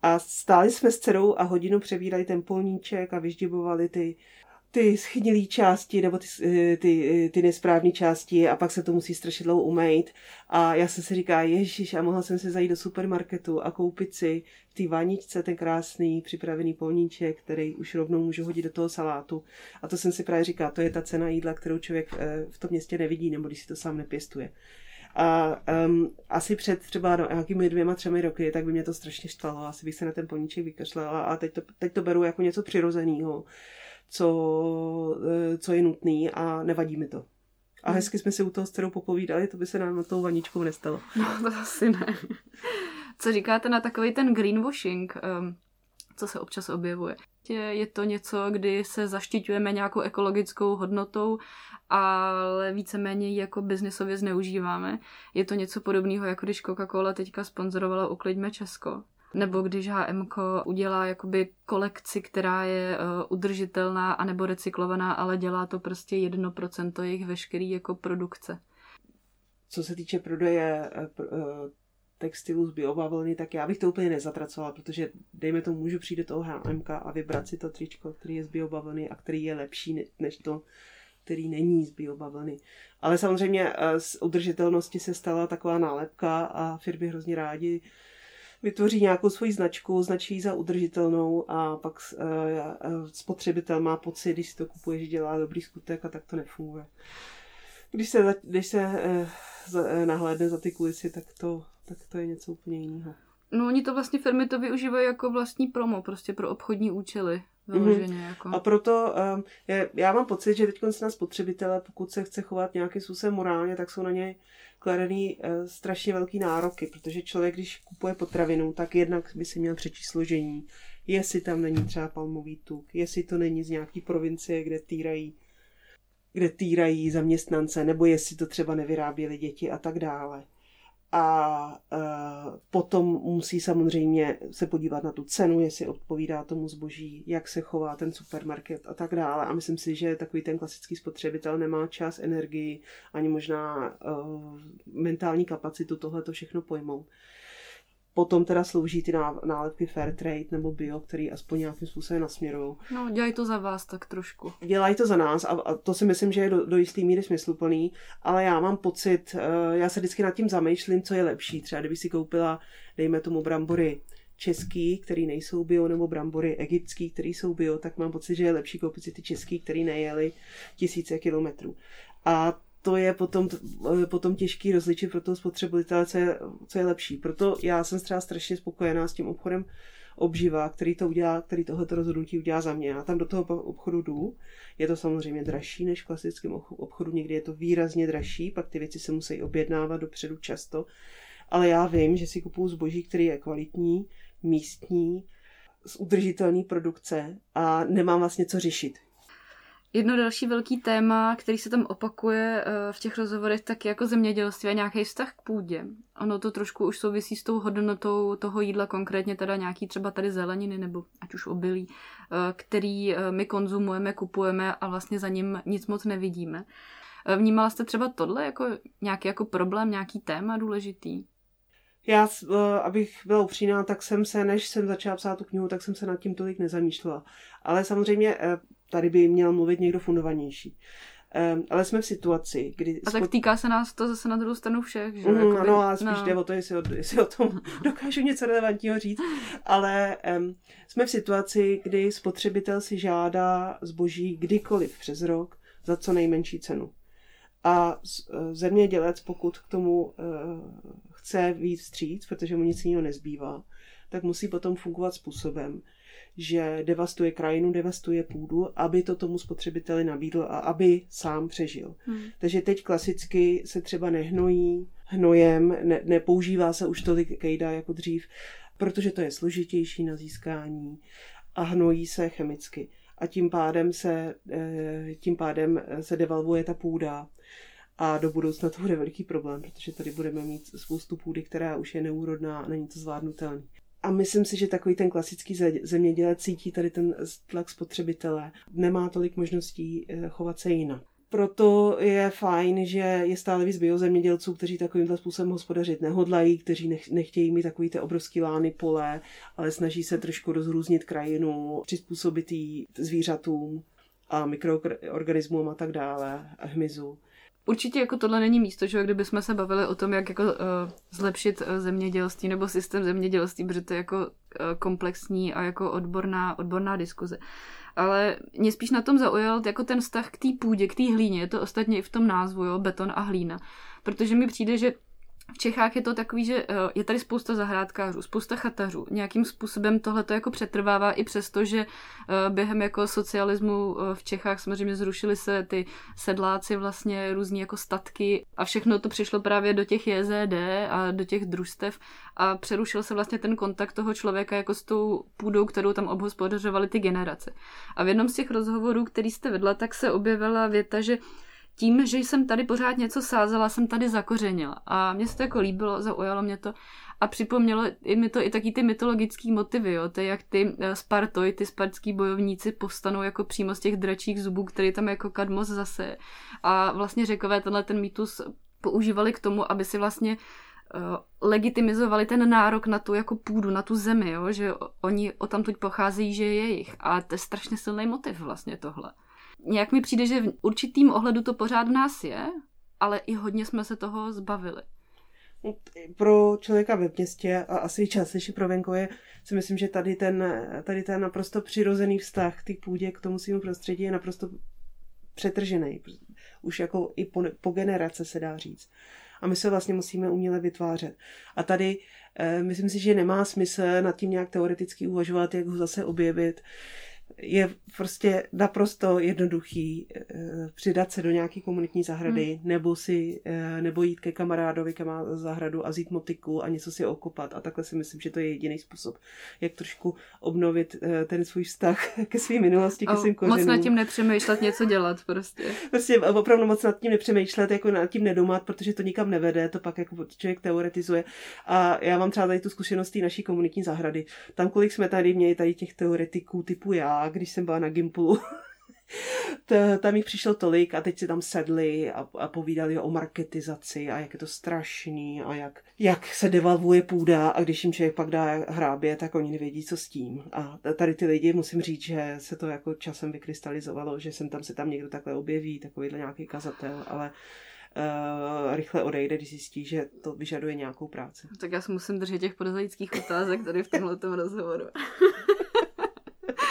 A stáli jsme s dcerou a hodinu přebírali ten polníček a vyždibovali ty, ty schnilé části nebo ty, eh, ty, eh, ty nesprávné části a pak se to musí strašně dlouho umýt. A já jsem si říká, ježiš, a mohla jsem se zajít do supermarketu a koupit si v té vaničce ten krásný připravený polníček, který už rovnou můžu hodit do toho salátu. A to jsem si právě říká, to je ta cena jídla, kterou člověk eh, v tom městě nevidí, nebo když si to sám nepěstuje. A um, asi před třeba no, nějakými dvěma, třemi roky, tak by mě to strašně štvalo. Asi bych se na ten poníček vykašlela a teď to, teď to beru jako něco přirozeného, co, eh, co je nutný a nevadí mi to. A hmm. hezky jsme si u toho s dcerou popovídali, to by se nám na tou vaničkou nestalo. No, to asi ne. Co říkáte na takový ten greenwashing, um, co se občas objevuje? Je to něco, kdy se zaštiťujeme nějakou ekologickou hodnotou ale víceméně ji jako biznisově zneužíváme. Je to něco podobného, jako když Coca-Cola teďka sponzorovala Uklidme Česko. Nebo když HM udělá jakoby kolekci, která je uh, udržitelná anebo recyklovaná, ale dělá to prostě 1% jejich veškerý jako produkce. Co se týče prodeje uh, textilu z biobavlny, tak já bych to úplně nezatracovala, protože dejme tomu, můžu přijít do toho HMK a vybrat si to tričko, který je z biobavlny a který je lepší než to, který není z biobavlny. Ale samozřejmě eh, z udržitelnosti se stala taková nálepka a firmy hrozně rádi vytvoří nějakou svoji značku, značí za udržitelnou a pak uh, spotřebitel má pocit, když si to kupuje, že dělá dobrý skutek a tak to nefunguje. Když se, když se nahlédne za ty kulisy, tak to, tak to je něco úplně jiného. No oni to vlastně firmy to využívají jako vlastní promo, prostě pro obchodní účely. Vyloženě, mm-hmm. jako. A proto um, je, já mám pocit, že teď se na spotřebitele, pokud se chce chovat nějakým způsobem morálně, tak jsou na něj kladený uh, strašně velký nároky, protože člověk, když kupuje potravinu, tak jednak by si měl přečíst složení, jestli tam není třeba palmový tuk, jestli to není z nějaký provincie, kde týrají kde týrají zaměstnance, nebo jestli to třeba nevyráběly děti a tak dále a e, potom musí samozřejmě se podívat na tu cenu, jestli odpovídá tomu zboží, jak se chová ten supermarket a tak dále. A myslím si, že takový ten klasický spotřebitel nemá čas, energii, ani možná e, mentální kapacitu tohle to všechno pojmout. Potom teda slouží ty nálepky fair trade nebo bio, který aspoň nějakým způsobem nasměrují. No, dělají to za vás tak trošku. Dělají to za nás a, a to si myslím, že je do, do jisté míry smysluplný, ale já mám pocit, uh, já se vždycky nad tím zamýšlím, co je lepší. Třeba kdyby si koupila, dejme tomu brambory český, který nejsou bio, nebo brambory egyptský, který jsou bio, tak mám pocit, že je lepší koupit si ty český, který nejeli tisíce kilometrů. A to je potom, potom těžký rozličit pro toho spotřebitele, co je, co je lepší. Proto já jsem třeba strašně spokojená s tím obchodem obživa, který to udělá, který tohleto rozhodnutí udělá za mě. Já tam do toho obchodu jdu. Je to samozřejmě dražší než v klasickém obchodu, někdy je to výrazně dražší, pak ty věci se musí objednávat dopředu často. Ale já vím, že si kupuju zboží, který je kvalitní, místní, z udržitelné produkce a nemám vlastně co řešit. Jedno další velký téma, který se tam opakuje eh, v těch rozhovorech, tak jako zemědělství a nějaký vztah k půdě. Ono to trošku už souvisí s tou hodnotou toho jídla, konkrétně teda nějaký třeba tady zeleniny nebo ať už obilí, eh, který eh, my konzumujeme, kupujeme a vlastně za ním nic moc nevidíme. Vnímala jste třeba tohle jako nějaký jako problém, nějaký téma důležitý? Já, abych byla upřímná, tak jsem se, než jsem začala psát tu knihu, tak jsem se nad tím tolik nezamýšlela. Ale samozřejmě tady by měl mluvit někdo fundovanější. Um, ale jsme v situaci, kdy... A tak týká se nás to zase na druhou stranu všech, že? Mm, Jakoby, ano, ale spíš no. jde o to, jestli o, jestli o tom dokážu něco relevantního říct. Ale um, jsme v situaci, kdy spotřebitel si žádá zboží kdykoliv přes rok za co nejmenší cenu. A zemědělec, pokud k tomu uh, chce víc vstříc, protože mu nic jiného nezbývá, tak musí potom fungovat způsobem, že devastuje krajinu, devastuje půdu, aby to tomu spotřebiteli nabídl a aby sám přežil. Hmm. Takže teď klasicky se třeba nehnojí hnojem, ne, nepoužívá se už tolik kejda jako dřív, protože to je složitější na získání a hnojí se chemicky. A tím pádem se, eh, tím pádem se devalvuje ta půda. A do budoucna to bude veliký problém, protože tady budeme mít spoustu půdy, která už je neúrodná a není to zvládnutelné. A myslím si, že takový ten klasický zemědělec cítí tady ten tlak spotřebitele. Nemá tolik možností eh, chovat se jinak. Proto je fajn, že je stále víc biozemědělců, kteří takovýmhle způsobem hospodařit nehodlají, kteří nechtějí mít takový ty obrovský lány pole, ale snaží se trošku rozrůznit krajinu, přizpůsobit jí zvířatům a mikroorganismům a tak dále, a hmyzu. Určitě jako tohle není místo, že kdybychom se bavili o tom, jak jako uh, zlepšit uh, zemědělství nebo systém zemědělství, protože to je jako uh, komplexní a jako odborná, odborná diskuze. Ale mě spíš na tom zaujal jako ten vztah k té půdě, k té hlíně, je to ostatně i v tom názvu, jo, beton a hlína. Protože mi přijde, že v Čechách je to takový, že eh, je tady spousta zahrádkářů, spousta chatařů. Nějakým způsobem tohle to jako přetrvává i přesto, že eh, během jako socialismu eh, v Čechách samozřejmě zrušily se ty sedláci vlastně různí jako statky a všechno to přišlo právě do těch JZD a do těch družstev a přerušil se vlastně ten kontakt toho člověka jako s tou půdou, kterou tam obhospodařovaly ty generace. A v jednom z těch rozhovorů, který jste vedla, tak se objevila věta, že tím, že jsem tady pořád něco sázela, jsem tady zakořenila. A mně se to jako líbilo, zaujalo mě to a připomnělo i mi to i taky ty mytologické motivy, jo, to je jak ty eh, Spartoj, ty spartský bojovníci povstanou jako přímo z těch dračích zubů, který tam jako kadmos zase. A vlastně řekové tenhle ten mýtus používali k tomu, aby si vlastně uh, legitimizovali ten nárok na tu jako půdu, na tu zemi, jo? že oni o tam pocházejí, že je jejich. A to je strašně silný motiv vlastně tohle nějak mi přijde, že v určitým ohledu to pořád v nás je, ale i hodně jsme se toho zbavili. Pro člověka ve městě a asi částečně pro venkově si myslím, že tady ten, tady ten naprosto přirozený vztah k půdě, k tomu svým prostředí je naprosto přetržený. Už jako i po, po generace se dá říct. A my se vlastně musíme uměle vytvářet. A tady eh, myslím si, že nemá smysl nad tím nějak teoreticky uvažovat, jak ho zase objevit je prostě naprosto jednoduchý eh, přidat se do nějaký komunitní zahrady, hmm. nebo si, eh, nebo jít ke kamarádovi, ke má zahradu a vzít motiku a něco si okopat. A takhle si myslím, že to je jediný způsob, jak trošku obnovit eh, ten svůj vztah ke své minulosti, ke svým kořenům. Moc nad tím nepřemýšlet, něco dělat prostě. Prostě opravdu moc nad tím nepřemýšlet, jako nad tím nedomat, protože to nikam nevede, to pak jako člověk teoretizuje. A já mám třeba tady tu zkušenost naší komunitní zahrady. Tam, kolik jsme tady měli tady těch teoretiků typu já, když jsem byla na Gimplu, tam jich přišlo tolik a teď si tam sedli a, a povídali o marketizaci a jak je to strašný a jak, jak se devalvuje půda a když jim člověk pak dá hrábě, tak oni nevědí, co s tím. A tady ty lidi, musím říct, že se to jako časem vykrystalizovalo, že sem tam se tam někdo takhle objeví, takovýhle nějaký kazatel, ale uh, rychle odejde, když zjistí, že to vyžaduje nějakou práci. Tak já si musím držet těch podezajických otázek tady v tomhle rozhovoru.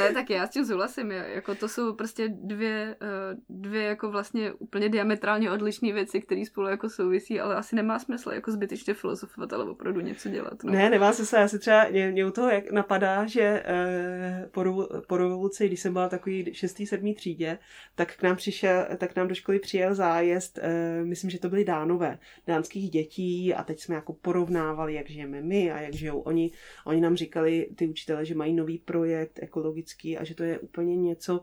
Ne, tak já s tím souhlasím. Jako to jsou prostě dvě, eh, dvě jako vlastně úplně diametrálně odlišné věci, které spolu jako souvisí, ale asi nemá smysl jako zbytečně filozofovat, ale opravdu něco dělat. No. Ne, nemá smysl. Já si třeba, mě, mě u toho jak napadá, že eh, po, revoluci, když jsem byla takový šestý, sedmý třídě, tak k nám přišel, tak nám do školy přijel zájezd, eh, myslím, že to byly dánové, dánských dětí a teď jsme jako porovnávali, jak žijeme my a jak žijou oni. Oni nám říkali, ty učitele, že mají nový projekt ekologický ekologický a že to je úplně něco,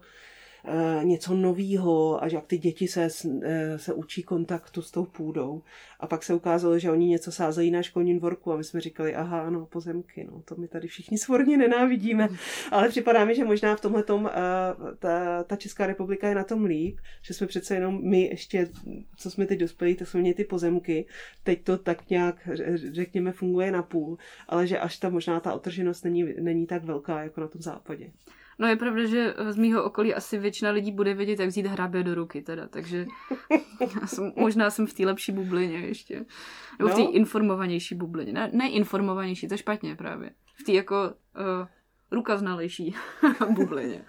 něco novýho a že jak ty děti se, eh, se učí kontaktu s tou půdou. A pak se ukázalo, že oni něco sázejí na školním dvorku a my jsme říkali, aha, no, pozemky, no, to my tady všichni svorně nenávidíme. Ale připadá mi, že možná v tomhle tom eh, ta, ta Česká republika je na tom líp, že jsme přece jenom my ještě, co jsme teď dospělí, tak jsme měli ty pozemky. Teď to tak nějak, řekněme, funguje na půl, ale že až ta možná ta otrženost není, není tak velká jako na tom západě. No je pravda, že z mýho okolí asi většina lidí bude vědět, jak vzít hrabě do ruky teda, takže já jsem, možná jsem v té lepší bublině ještě. Nebo no. v té informovanější bublině. Ne, ne informovanější, to je špatně právě. V té jako uh, rukaznalejší bublině.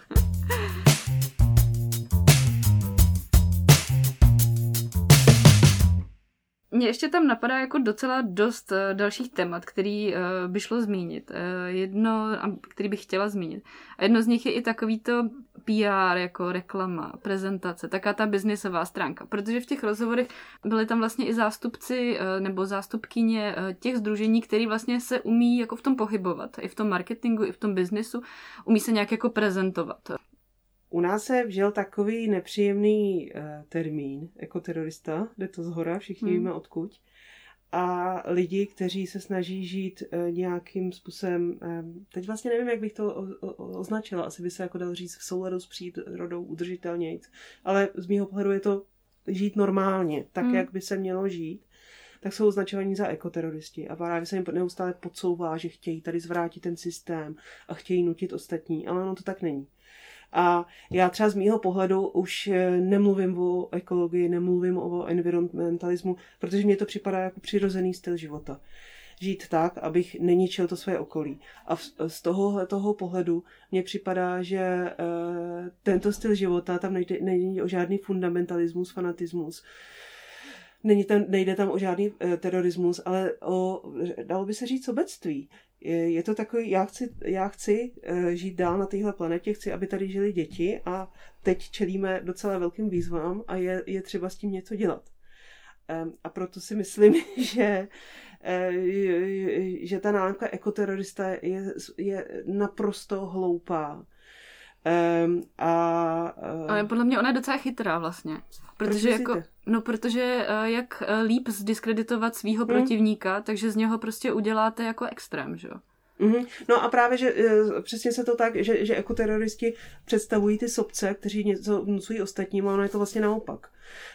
Mě ještě tam napadá jako docela dost uh, dalších témat, který uh, by šlo zmínit. Uh, jedno, který bych chtěla zmínit. A jedno z nich je i takový to PR, jako reklama, prezentace, taká ta biznisová stránka. Protože v těch rozhovorech byly tam vlastně i zástupci nebo zástupkyně těch združení, který vlastně se umí jako v tom pohybovat. I v tom marketingu, i v tom biznisu. Umí se nějak jako prezentovat. U nás se vžil takový nepříjemný uh, termín, jako terorista, jde to zhora, všichni hmm. víme odkud. A lidi, kteří se snaží žít uh, nějakým způsobem, um, teď vlastně nevím, jak bych to o, o, označila, asi by se jako dal říct v souladu s přírodou udržitelně, ale z mýho pohledu je to žít normálně, tak, hmm. jak by se mělo žít tak jsou označovaní za ekoteroristi. A právě se jim neustále podsouvá, že chtějí tady zvrátit ten systém a chtějí nutit ostatní, ale ono to tak není. A já třeba z mýho pohledu už eh, nemluvím o ekologii, nemluvím o environmentalismu, protože mně to připadá jako přirozený styl života. Žít tak, abych neničil to své okolí. A z toho, toho pohledu mně připadá, že e, tento styl života, tam nejde, nejde o žádný fundamentalismus, fanatismus, Není tam, nejde tam o žádný e, terorismus, ale o, dalo by se říct, sobectví je to takový, já chci, já chci eh, žít dál na téhle planetě, chci, aby tady žili děti a teď čelíme docela velkým výzvám a je, je třeba s tím něco dělat. A proto si myslím, že, eh, že ta nálepka ekoterorista je, je naprosto hloupá. Um, a, Ale podle mě ona je docela chytrá vlastně. Protože jako, no protože uh, jak uh, líp zdiskreditovat svého hmm. protivníka, takže z něho prostě uděláte jako extrém, že jo? Mm-hmm. No a právě, že e, přesně se to tak, že, že ekoteroristi představují ty sobce, kteří něco vnucují ostatním, a ono je to vlastně naopak.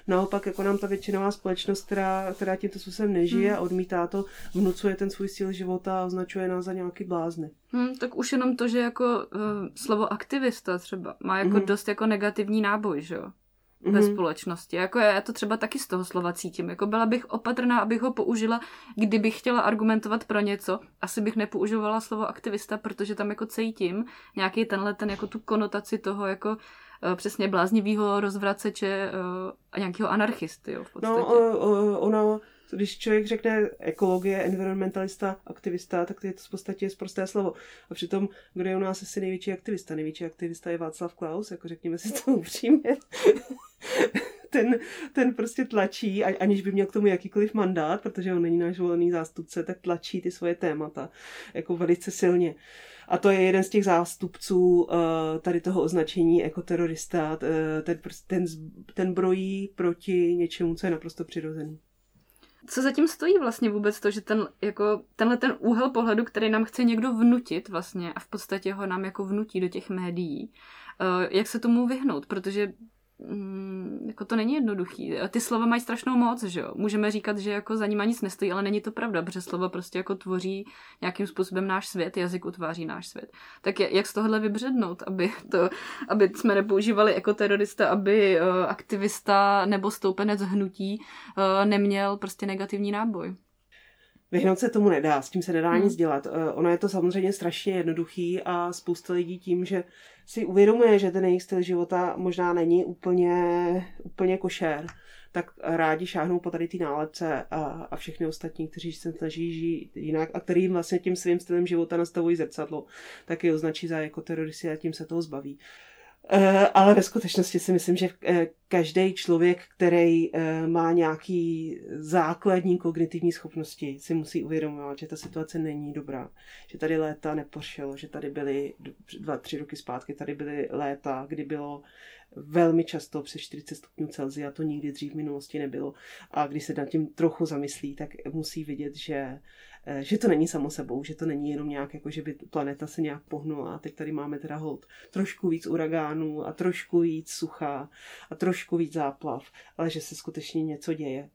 Naopak, jako nám ta většinová společnost, která, která tímto způsobem nežije mm. a odmítá to, vnucuje ten svůj styl života a označuje nás za nějaký blázny. Hmm, tak už jenom to, že jako uh, slovo aktivista třeba má jako mm. dost jako negativní náboj, že jo? Mm-hmm. ve společnosti. Jako já to třeba taky z toho slova cítím. Jako byla bych opatrná, abych ho použila, kdybych chtěla argumentovat pro něco. Asi bych nepoužívala slovo aktivista, protože tam jako cítím nějaký tenhle, ten jako tu konotaci toho jako uh, přesně bláznivého rozvraceče uh, a nějakého anarchisty, jo, v podstatě. No, uh, uh, ono když člověk řekne ekologie, environmentalista, aktivista, tak to je to v podstatě prosté slovo. A přitom, kdo je u nás asi největší aktivista? Největší aktivista je Václav Klaus, jako řekněme si to upřímně. ten, ten prostě tlačí, aniž by měl k tomu jakýkoliv mandát, protože on není náš volený zástupce, tak tlačí ty svoje témata jako velice silně. A to je jeden z těch zástupců uh, tady toho označení ekoterorista. Uh, ten, ten, ten brojí proti něčemu, co je naprosto přirozený co zatím stojí vlastně vůbec to, že ten, jako, tenhle ten úhel pohledu, který nám chce někdo vnutit vlastně a v podstatě ho nám jako vnutí do těch médií jak se tomu vyhnout, protože mm, jako to není jednoduchý. Ty slova mají strašnou moc, že jo. Můžeme říkat, že jako za nima nic nestojí, ale není to pravda, protože slova prostě jako tvoří nějakým způsobem náš svět, jazyk utváří náš svět. Tak jak z tohohle vybřednout, aby, to, aby jsme nepoužívali jako terorista, aby uh, aktivista nebo stoupenec hnutí uh, neměl prostě negativní náboj? Vyhnout se tomu nedá, s tím se nedá hmm. nic dělat. Eh, ono je to samozřejmě strašně jednoduchý a spousta lidí tím, že si uvědomuje, že ten jejich styl života možná není úplně, úplně košer, tak rádi šáhnou po tady ty nálepce a, a všechny ostatní, kteří se snaží žít jinak a kterým vlastně tím svým stylem života nastavují zrcadlo, tak je označí za jako teroristy a tím se toho zbaví. Eh, ale ve skutečnosti si myslím, že eh, každý člověk, který eh, má nějaký základní kognitivní schopnosti, si musí uvědomovat, že ta situace není dobrá. Že tady léta nepošelo, že tady byly dva, tři roky zpátky, tady byly léta, kdy bylo velmi často přes 40 stupňů Celsia, to nikdy dřív v minulosti nebylo. A když se nad tím trochu zamyslí, tak musí vidět, že že to není samo sebou, že to není jenom nějak, jako že by planeta se nějak pohnula a teď tady máme teda hold trošku víc uragánů a trošku víc sucha a trošku víc záplav, ale že se skutečně něco děje.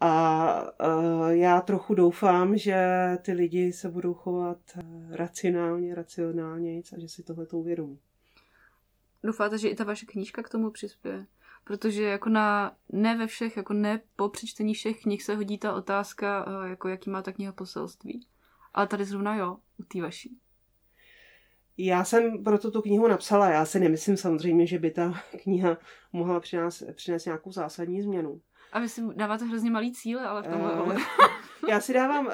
A uh, já trochu doufám, že ty lidi se budou chovat eh, racionálně, racionálně a že si tohle to uvědomí. Doufáte, že i ta vaše knížka k tomu přispěje? Protože jako na, ne ve všech, jako ne po přečtení všech knih se hodí ta otázka, eh, jako jaký má ta kniha poselství. Ale tady zrovna jo, u té vaší. Já jsem proto tu knihu napsala. Já si nemyslím samozřejmě, že by ta kniha mohla přinést, přinést nějakou zásadní změnu. A vy si dáváte hrozně malý cíle, ale v tomhle uh, Já si dávám uh,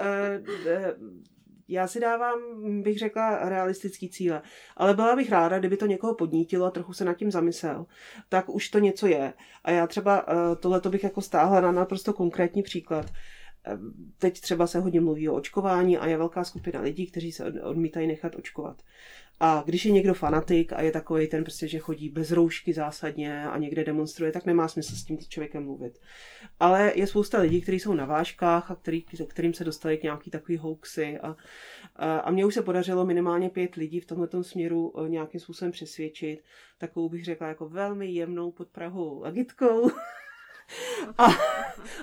já si dávám, bych řekla, realistický cíle. Ale byla bych ráda, kdyby to někoho podnítilo a trochu se nad tím zamyslel. Tak už to něco je. A já třeba eh, tohle bych jako stáhla na naprosto konkrétní příklad. Teď třeba se hodně mluví o očkování a je velká skupina lidí, kteří se odmítají nechat očkovat. A když je někdo fanatik a je takový ten prostě, že chodí bez roušky zásadně a někde demonstruje, tak nemá smysl s tím člověkem mluvit. Ale je spousta lidí, kteří jsou na vážkách a který, kterým se dostali k nějaký takový hoaxy a, a, a mně už se podařilo minimálně pět lidí v tomto směru eh, nějakým způsobem přesvědčit. Takovou bych řekla jako velmi jemnou podprahou agitkou. A,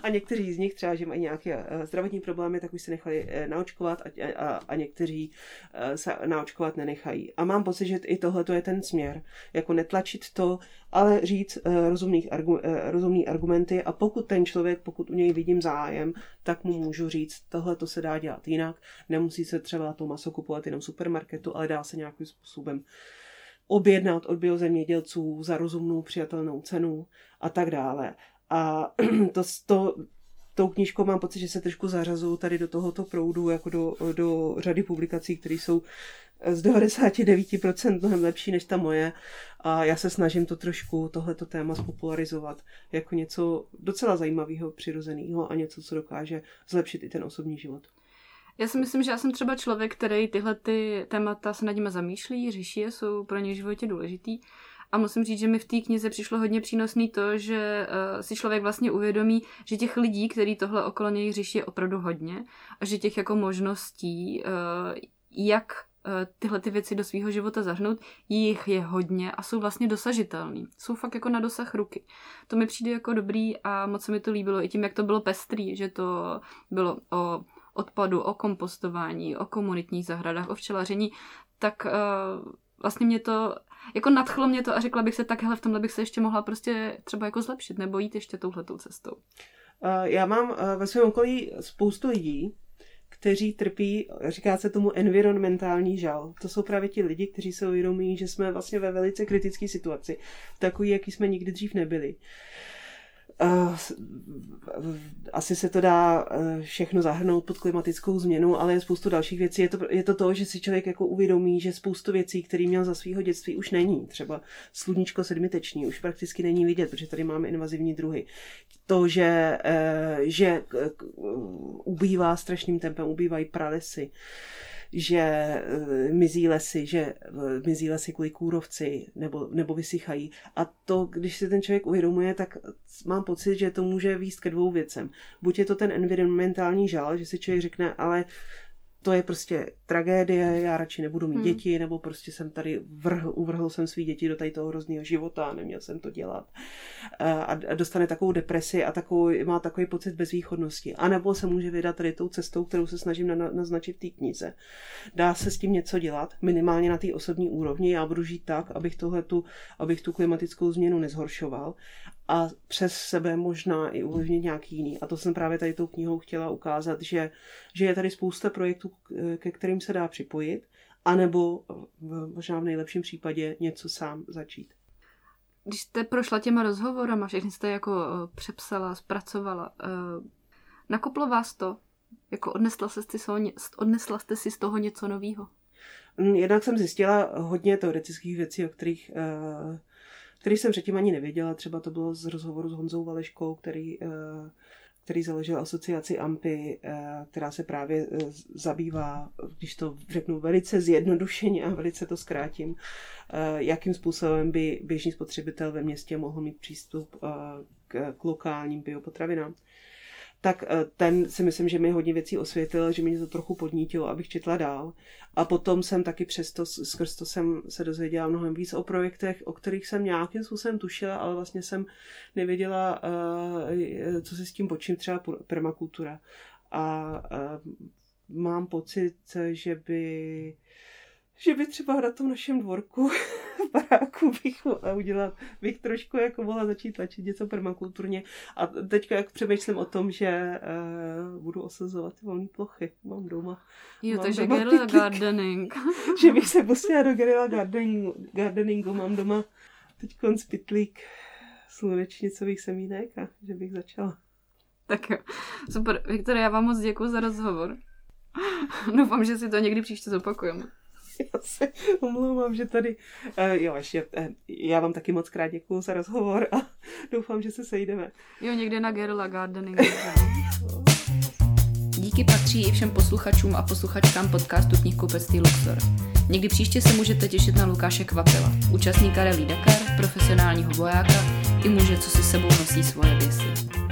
a někteří z nich třeba, že mají nějaké eh, zdravotní problémy, tak už se nechali eh, naočkovat a, a, a někteří eh, se naočkovat nenechají. A mám pocit, že i tohle je ten směr. Jako netlačit to, ale říct rozumných, argu, rozumný argumenty a pokud ten člověk, pokud u něj vidím zájem, tak mu můžu říct, tohle to se dá dělat jinak. Nemusí se třeba to maso kupovat jenom v supermarketu, ale dá se nějakým způsobem objednat od biozemědělců za rozumnou přijatelnou cenu a tak dále. A to, to, tou knížkou mám pocit, že se trošku zařazují tady do tohoto proudu, jako do, do řady publikací, které jsou z 99% mnohem lepší než ta moje. A já se snažím to trošku, tohleto téma spopularizovat jako něco docela zajímavého, přirozeného a něco, co dokáže zlepšit i ten osobní život. Já si myslím, že já jsem třeba člověk, který tyhle ty témata se nad nimi zamýšlí, řeší je, jsou pro ně v životě důležitý. A musím říct, že mi v té knize přišlo hodně přínosný to, že uh, si člověk vlastně uvědomí, že těch lidí, kteří tohle okolo něj řeší, je opravdu hodně a že těch jako možností, uh, jak uh, tyhle ty věci do svého života zahrnout, jich je hodně a jsou vlastně dosažitelný. Jsou fakt jako na dosah ruky. To mi přijde jako dobrý a moc se mi to líbilo i tím, jak to bylo pestrý, že to bylo o odpadu, o kompostování, o komunitních zahradách, o včelaření, tak uh, vlastně mě to, jako nadchlo mě to a řekla bych se tak, hele, v tomhle bych se ještě mohla prostě třeba jako zlepšit nebo jít ještě touhletou cestou. Já mám ve svém okolí spoustu lidí, kteří trpí, říká se tomu environmentální žal. To jsou právě ti lidi, kteří se uvědomí, že jsme vlastně ve velice kritické situaci, takový, jaký jsme nikdy dřív nebyli. Uh, asi se to dá uh, všechno zahrnout pod klimatickou změnu, ale je spoustu dalších věcí. Je to, je to to, že si člověk jako uvědomí, že spoustu věcí, které měl za svého dětství, už není. Třeba sluníčko sedmiteční už prakticky není vidět, protože tady máme invazivní druhy. To, že, uh, že ubývá strašným tempem, ubývají pralesy, že uh, mizí lesy, že uh, mizí lesy kvůli kůrovci nebo, nebo vysychají. A to, když si ten člověk uvědomuje, tak mám pocit, že to může výst ke dvou věcem. Buď je to ten environmentální žal, že si člověk řekne, ale to je prostě tragédie, já radši nebudu mít Hmm. děti, nebo prostě jsem tady vrhl, uvrhl jsem svý děti do tady toho hrozného života, neměl jsem to dělat. A, a dostane takovou depresi a takovou, má takový pocit bezvýchodnosti. A nebo se může vydat tady tou cestou, kterou se snažím na, naznačit v té knize. Dá se s tím něco dělat, minimálně na té osobní úrovni. Já budu žít tak, abych, tohletu, abych tu klimatickou změnu nezhoršoval a přes sebe možná i ovlivnit nějaký jiný. A to jsem právě tady tou knihou chtěla ukázat, že, že je tady spousta projektů, ke kterým se dá připojit, anebo v, možná v nejlepším případě něco sám začít. Když jste prošla těma rozhovorama, všechny jste jako uh, přepsala, zpracovala, uh, nakoplo vás to? Jako odnesla, se toho, odnesla jste si z toho něco nového? Jednak jsem zjistila hodně teoretických věcí, o kterých uh, který jsem předtím ani nevěděla. Třeba to bylo z rozhovoru s Honzou Valeškou, který, eh, který založil asociaci AMPI, eh, která se právě eh, zabývá, když to řeknu velice zjednodušeně a velice to zkrátím, jakým způsobem by běžný spotřebitel ve městě mohl mít přístup k lokálním biopotravinám tak eh, ten si myslím, že mi hodně věcí osvětlil, že mě to trochu podnítilo, abych četla dál. A potom jsem taky přesto, skrz to jsem se dozvěděla mnohem víc o projektech, o kterých jsem nějakým způsobem tušila, ale vlastně jsem nevěděla, eh, co si s tím počím, třeba permakultura. A eh, mám pocit, že by že by třeba na tom našem dvorku v baráku bych mohla udělat, bych trošku jako mohla začít tlačit něco permakulturně. A teďka jak přemýšlím o tom, že uh, budu osazovat ty volné plochy. Mám doma. Jo, mám takže guerrilla pitlík, gardening. že bych se pustila do guerrilla gardeningu, gardeningu. Mám doma teď pitlík slunečnicových semínek a že bych začala. Tak jo, super. Viktoria, já vám moc děkuji za rozhovor. Doufám, že si to někdy příště zopakujeme. já se omlouvám, že tady... Uh, jo, ještě, uh, já vám taky moc krát děkuju za rozhovor a doufám, že se sejdeme. Jo, někde na Guerrilla Gardening. Díky patří i všem posluchačům a posluchačkám podcastu Knihkupectví Luxor. Někdy příště se můžete těšit na Lukáše Kvapila, účastníka Rally Dakar, profesionálního vojáka i muže, co si sebou nosí svoje běsy.